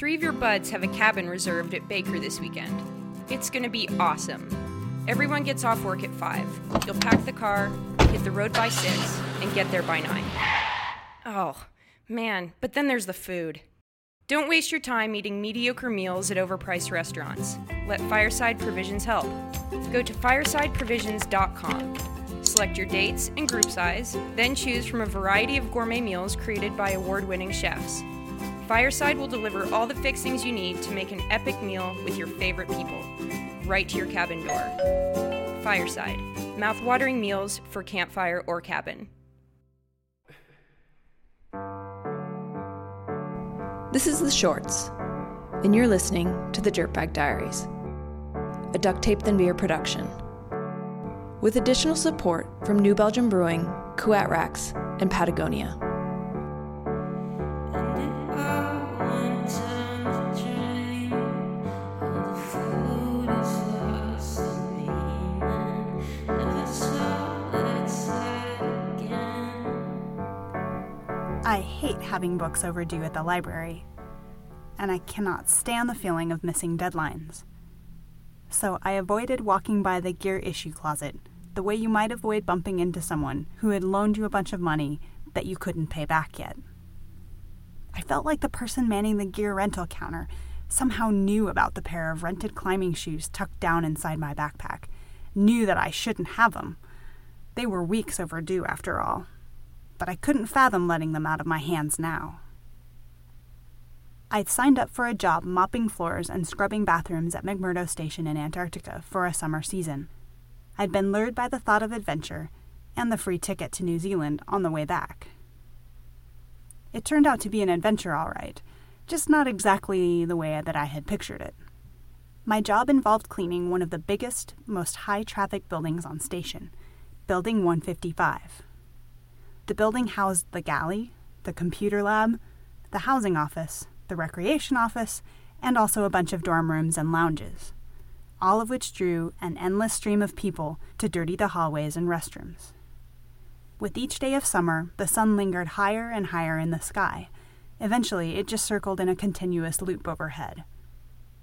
Three of your buds have a cabin reserved at Baker this weekend. It's gonna be awesome. Everyone gets off work at 5. You'll pack the car, hit the road by 6, and get there by 9. Oh, man, but then there's the food. Don't waste your time eating mediocre meals at overpriced restaurants. Let Fireside Provisions help. Go to firesideprovisions.com. Select your dates and group size, then choose from a variety of gourmet meals created by award winning chefs. Fireside will deliver all the fixings you need to make an epic meal with your favorite people, right to your cabin door. Fireside, mouth-watering meals for campfire or cabin. This is The Shorts, and you're listening to The Dirtbag Diaries, a Duct Tape Then Beer production. With additional support from New Belgium Brewing, Kuat Racks, and Patagonia. Having books overdue at the library, and I cannot stand the feeling of missing deadlines. So I avoided walking by the gear issue closet the way you might avoid bumping into someone who had loaned you a bunch of money that you couldn't pay back yet. I felt like the person manning the gear rental counter somehow knew about the pair of rented climbing shoes tucked down inside my backpack, knew that I shouldn't have them. They were weeks overdue, after all but I couldn't fathom letting them out of my hands now. I'd signed up for a job mopping floors and scrubbing bathrooms at McMurdo Station in Antarctica for a summer season. I'd been lured by the thought of adventure and the free ticket to New Zealand on the way back. It turned out to be an adventure, all right, just not exactly the way that I had pictured it. My job involved cleaning one of the biggest, most high traffic buildings on station, Building 155. The building housed the galley, the computer lab, the housing office, the recreation office, and also a bunch of dorm rooms and lounges, all of which drew an endless stream of people to dirty the hallways and restrooms. With each day of summer, the sun lingered higher and higher in the sky. Eventually, it just circled in a continuous loop overhead.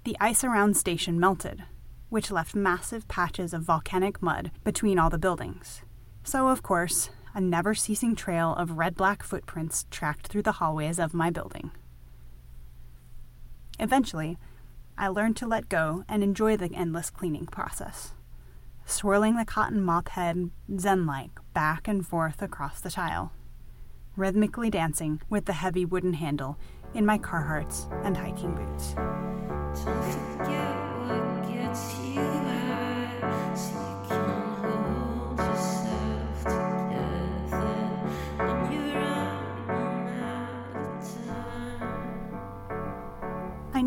The ice around station melted, which left massive patches of volcanic mud between all the buildings. So, of course, a never ceasing trail of red black footprints tracked through the hallways of my building. Eventually, I learned to let go and enjoy the endless cleaning process, swirling the cotton mop head zen like back and forth across the tile, rhythmically dancing with the heavy wooden handle in my Carhartts and hiking boots.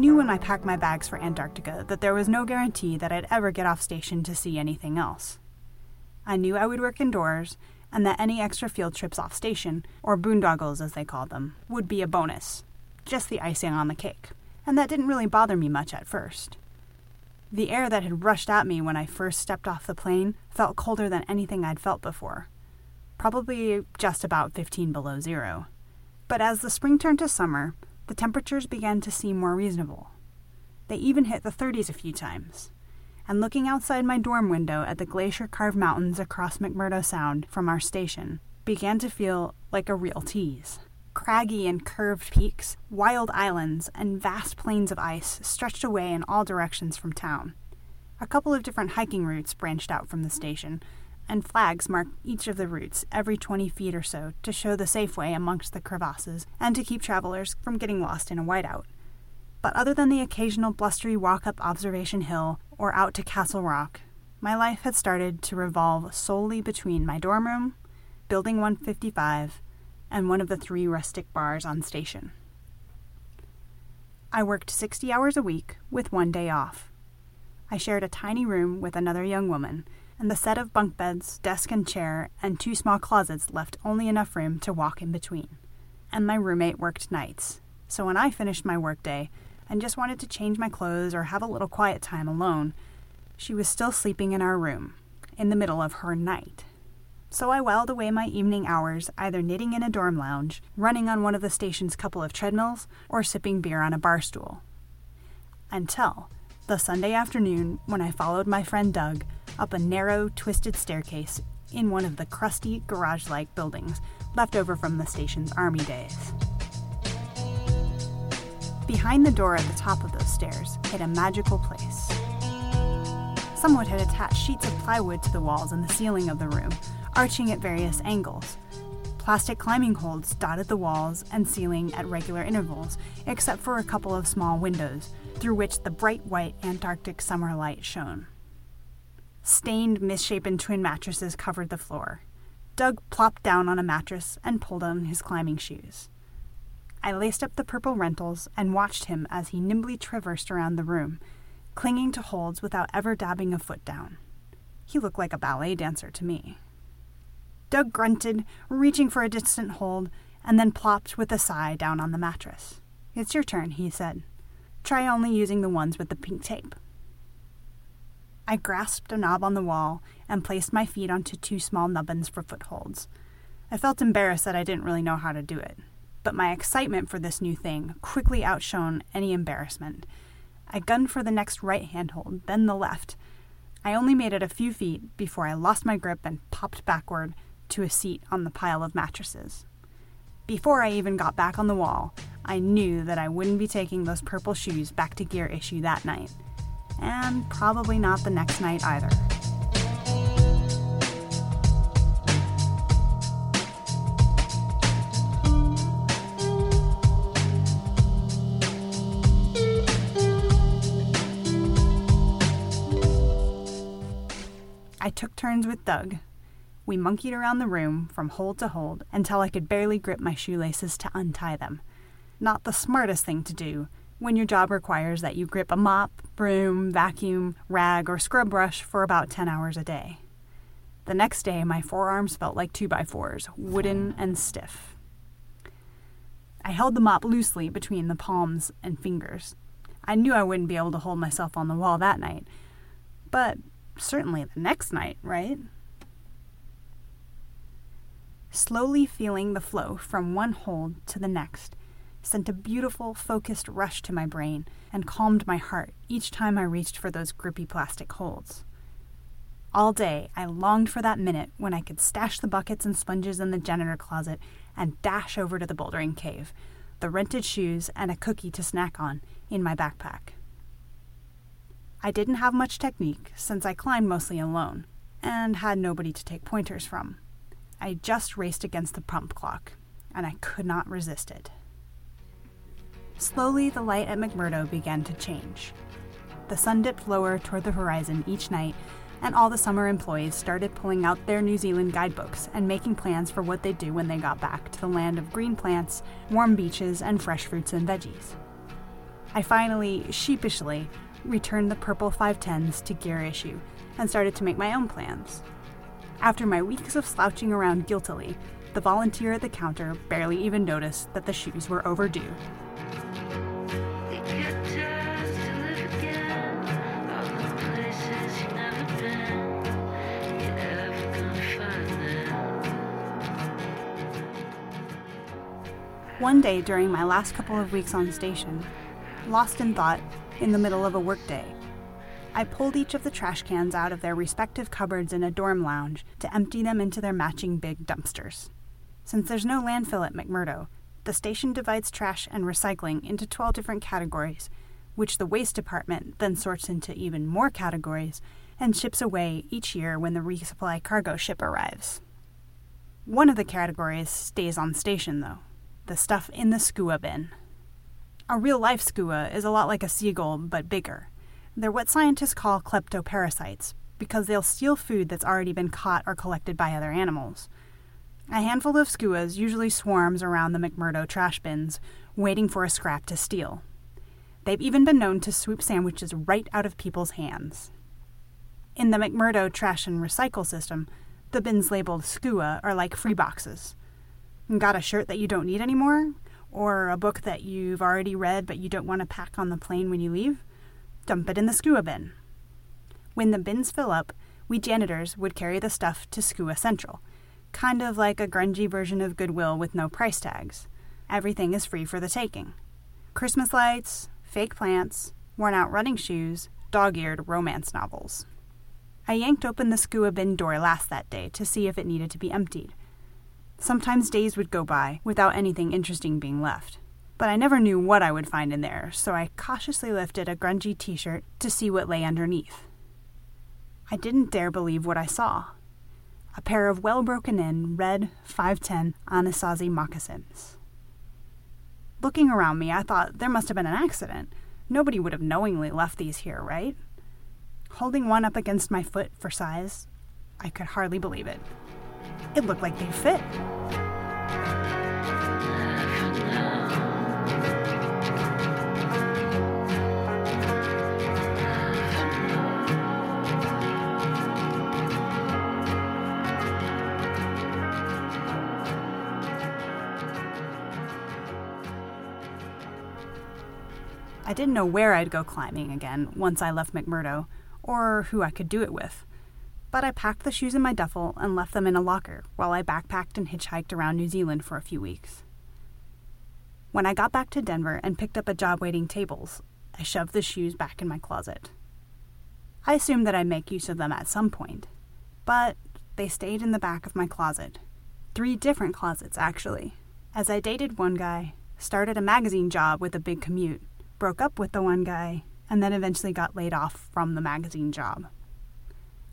Knew when I packed my bags for Antarctica that there was no guarantee that I'd ever get off station to see anything else. I knew I would work indoors, and that any extra field trips off station, or boondoggles as they called them, would be a bonus, just the icing on the cake, and that didn't really bother me much at first. The air that had rushed at me when I first stepped off the plane felt colder than anything I'd felt before, probably just about 15 below zero. But as the spring turned to summer, the temperatures began to seem more reasonable. They even hit the 30s a few times. And looking outside my dorm window at the glacier carved mountains across McMurdo Sound from our station began to feel like a real tease. Craggy and curved peaks, wild islands, and vast plains of ice stretched away in all directions from town. A couple of different hiking routes branched out from the station, and flags mark each of the routes every 20 feet or so to show the safe way amongst the crevasses and to keep travelers from getting lost in a whiteout. But other than the occasional blustery walk up Observation Hill or out to Castle Rock, my life had started to revolve solely between my dorm room, Building 155, and one of the three rustic bars on station. I worked 60 hours a week with one day off. I shared a tiny room with another young woman and the set of bunk beds, desk and chair, and two small closets left only enough room to walk in between. And my roommate worked nights, so when I finished my workday and just wanted to change my clothes or have a little quiet time alone, she was still sleeping in our room, in the middle of her night. So I whiled away my evening hours either knitting in a dorm lounge, running on one of the station's couple of treadmills, or sipping beer on a bar stool. Until the Sunday afternoon when I followed my friend Doug up a narrow, twisted staircase in one of the crusty, garage like buildings left over from the station's army days. Behind the door at the top of those stairs hid a magical place. Someone had attached sheets of plywood to the walls and the ceiling of the room, arching at various angles. Plastic climbing holds dotted the walls and ceiling at regular intervals, except for a couple of small windows, through which the bright white Antarctic summer light shone. Stained, misshapen twin mattresses covered the floor. Doug plopped down on a mattress and pulled on his climbing shoes. I laced up the purple rentals and watched him as he nimbly traversed around the room, clinging to holds without ever dabbing a foot down. He looked like a ballet dancer to me. Doug grunted, reaching for a distant hold, and then plopped with a sigh down on the mattress. It's your turn, he said. Try only using the ones with the pink tape. I grasped a knob on the wall and placed my feet onto two small nubbins for footholds. I felt embarrassed that I didn't really know how to do it, but my excitement for this new thing quickly outshone any embarrassment. I gunned for the next right handhold, then the left. I only made it a few feet before I lost my grip and popped backward to a seat on the pile of mattresses. Before I even got back on the wall, I knew that I wouldn't be taking those purple shoes back to gear issue that night. And probably not the next night either. I took turns with Doug. We monkeyed around the room from hold to hold until I could barely grip my shoelaces to untie them. Not the smartest thing to do when your job requires that you grip a mop, broom, vacuum, rag, or scrub brush for about 10 hours a day. The next day, my forearms felt like 2 by 4s wooden and stiff. I held the mop loosely between the palms and fingers. I knew I wouldn't be able to hold myself on the wall that night, but certainly the next night, right? Slowly feeling the flow from one hold to the next sent a beautiful, focused rush to my brain and calmed my heart each time I reached for those grippy plastic holds. All day, I longed for that minute when I could stash the buckets and sponges in the janitor closet and dash over to the bouldering cave, the rented shoes and a cookie to snack on in my backpack. I didn't have much technique since I climbed mostly alone and had nobody to take pointers from. I just raced against the pump clock, and I could not resist it. Slowly, the light at McMurdo began to change. The sun dipped lower toward the horizon each night, and all the summer employees started pulling out their New Zealand guidebooks and making plans for what they'd do when they got back to the land of green plants, warm beaches, and fresh fruits and veggies. I finally, sheepishly, returned the purple 510s to gear issue and started to make my own plans. After my weeks of slouching around guiltily, the volunteer at the counter barely even noticed that the shoes were overdue. One day during my last couple of weeks on station, lost in thought, in the middle of a workday. I pulled each of the trash cans out of their respective cupboards in a dorm lounge to empty them into their matching big dumpsters. Since there's no landfill at McMurdo, the station divides trash and recycling into 12 different categories, which the waste department then sorts into even more categories and ships away each year when the resupply cargo ship arrives. One of the categories stays on station, though the stuff in the skua bin. A real life skua is a lot like a seagull, but bigger. They're what scientists call kleptoparasites because they'll steal food that's already been caught or collected by other animals. A handful of skuas usually swarms around the McMurdo trash bins, waiting for a scrap to steal. They've even been known to swoop sandwiches right out of people's hands. In the McMurdo trash and recycle system, the bins labeled skua are like free boxes. Got a shirt that you don't need anymore? or a book that you've already read but you don't want to pack on the plane when you leave, dump it in the skua bin. When the bins fill up, we janitors would carry the stuff to Skua Central, kind of like a grungy version of Goodwill with no price tags. Everything is free for the taking Christmas lights, fake plants, worn out running shoes, dog eared romance novels. I yanked open the skua bin door last that day to see if it needed to be emptied. Sometimes days would go by without anything interesting being left. But I never knew what I would find in there, so I cautiously lifted a grungy t shirt to see what lay underneath. I didn't dare believe what I saw a pair of well broken in red 510 Anasazi moccasins. Looking around me, I thought there must have been an accident. Nobody would have knowingly left these here, right? Holding one up against my foot for size, I could hardly believe it. It looked like they'd fit. I didn't know where I'd go climbing again once I left McMurdo, or who I could do it with. But I packed the shoes in my duffel and left them in a locker while I backpacked and hitchhiked around New Zealand for a few weeks. When I got back to Denver and picked up a job waiting tables, I shoved the shoes back in my closet. I assumed that I'd make use of them at some point, but they stayed in the back of my closet. Three different closets, actually. As I dated one guy, started a magazine job with a big commute, broke up with the one guy, and then eventually got laid off from the magazine job.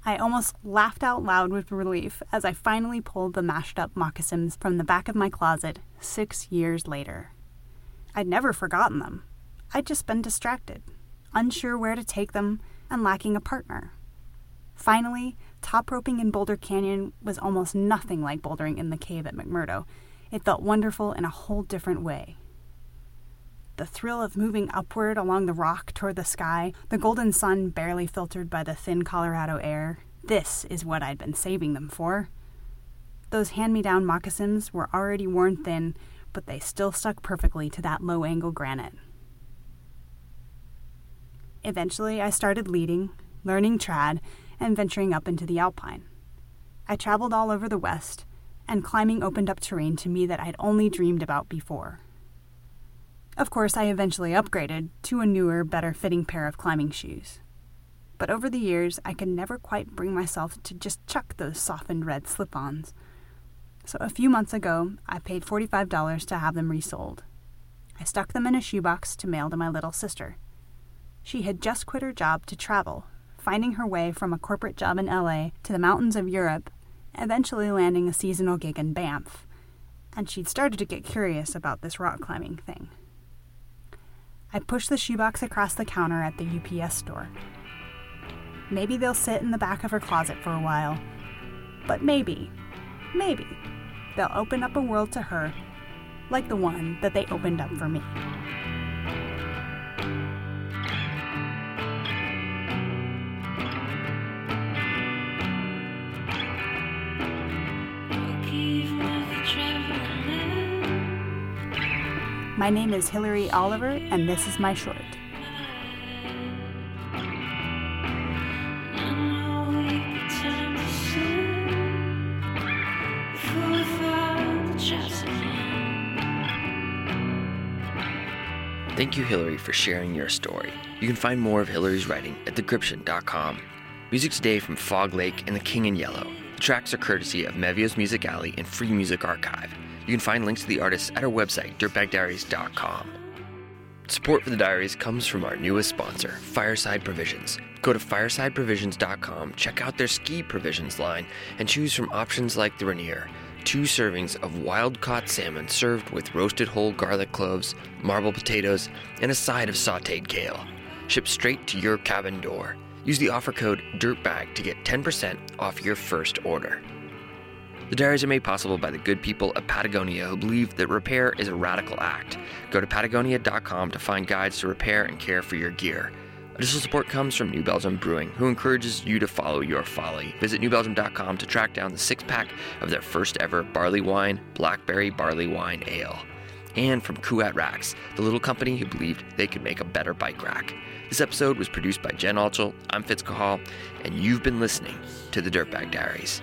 I almost laughed out loud with relief as I finally pulled the mashed up moccasins from the back of my closet six years later. I'd never forgotten them. I'd just been distracted, unsure where to take them, and lacking a partner. Finally, top roping in Boulder Canyon was almost nothing like bouldering in the cave at McMurdo. It felt wonderful in a whole different way the thrill of moving upward along the rock toward the sky, the golden sun barely filtered by the thin Colorado air. This is what I'd been saving them for. Those hand me down moccasins were already worn thin, but they still stuck perfectly to that low angle granite. Eventually, I started leading, learning trad, and venturing up into the alpine. I traveled all over the West, and climbing opened up terrain to me that I'd only dreamed about before. Of course, I eventually upgraded to a newer, better fitting pair of climbing shoes. But over the years, I could never quite bring myself to just chuck those softened red slip ons. So a few months ago, I paid $45 to have them resoled. I stuck them in a shoebox to mail to my little sister. She had just quit her job to travel, finding her way from a corporate job in LA to the mountains of Europe, eventually landing a seasonal gig in Banff. And she'd started to get curious about this rock climbing thing. I push the shoebox across the counter at the UPS store. Maybe they'll sit in the back of her closet for a while. But maybe, maybe, they'll open up a world to her like the one that they opened up for me. My name is Hilary Oliver, and this is my short. Thank you, Hilary, for sharing your story. You can find more of Hilary's writing at thegription.com. Music today from Fog Lake and The King in Yellow. The tracks are courtesy of Mevio's Music Alley and Free Music Archive. You can find links to the artists at our website, dirtbagdiaries.com. Support for the diaries comes from our newest sponsor, Fireside Provisions. Go to firesideprovisions.com, check out their ski provisions line, and choose from options like the Rainier. Two servings of wild caught salmon served with roasted whole garlic cloves, marble potatoes, and a side of sauteed kale. Shipped straight to your cabin door. Use the offer code DIRTBAG to get 10% off your first order. The diaries are made possible by the good people of Patagonia who believe that repair is a radical act. Go to patagonia.com to find guides to repair and care for your gear. Additional support comes from New Belgium Brewing, who encourages you to follow your folly. Visit newbelgium.com to track down the six pack of their first ever barley wine, blackberry barley wine ale. And from Kuat Racks, the little company who believed they could make a better bike rack. This episode was produced by Jen Altschul, I'm Fitz Cahall, and you've been listening to the Dirtbag Diaries.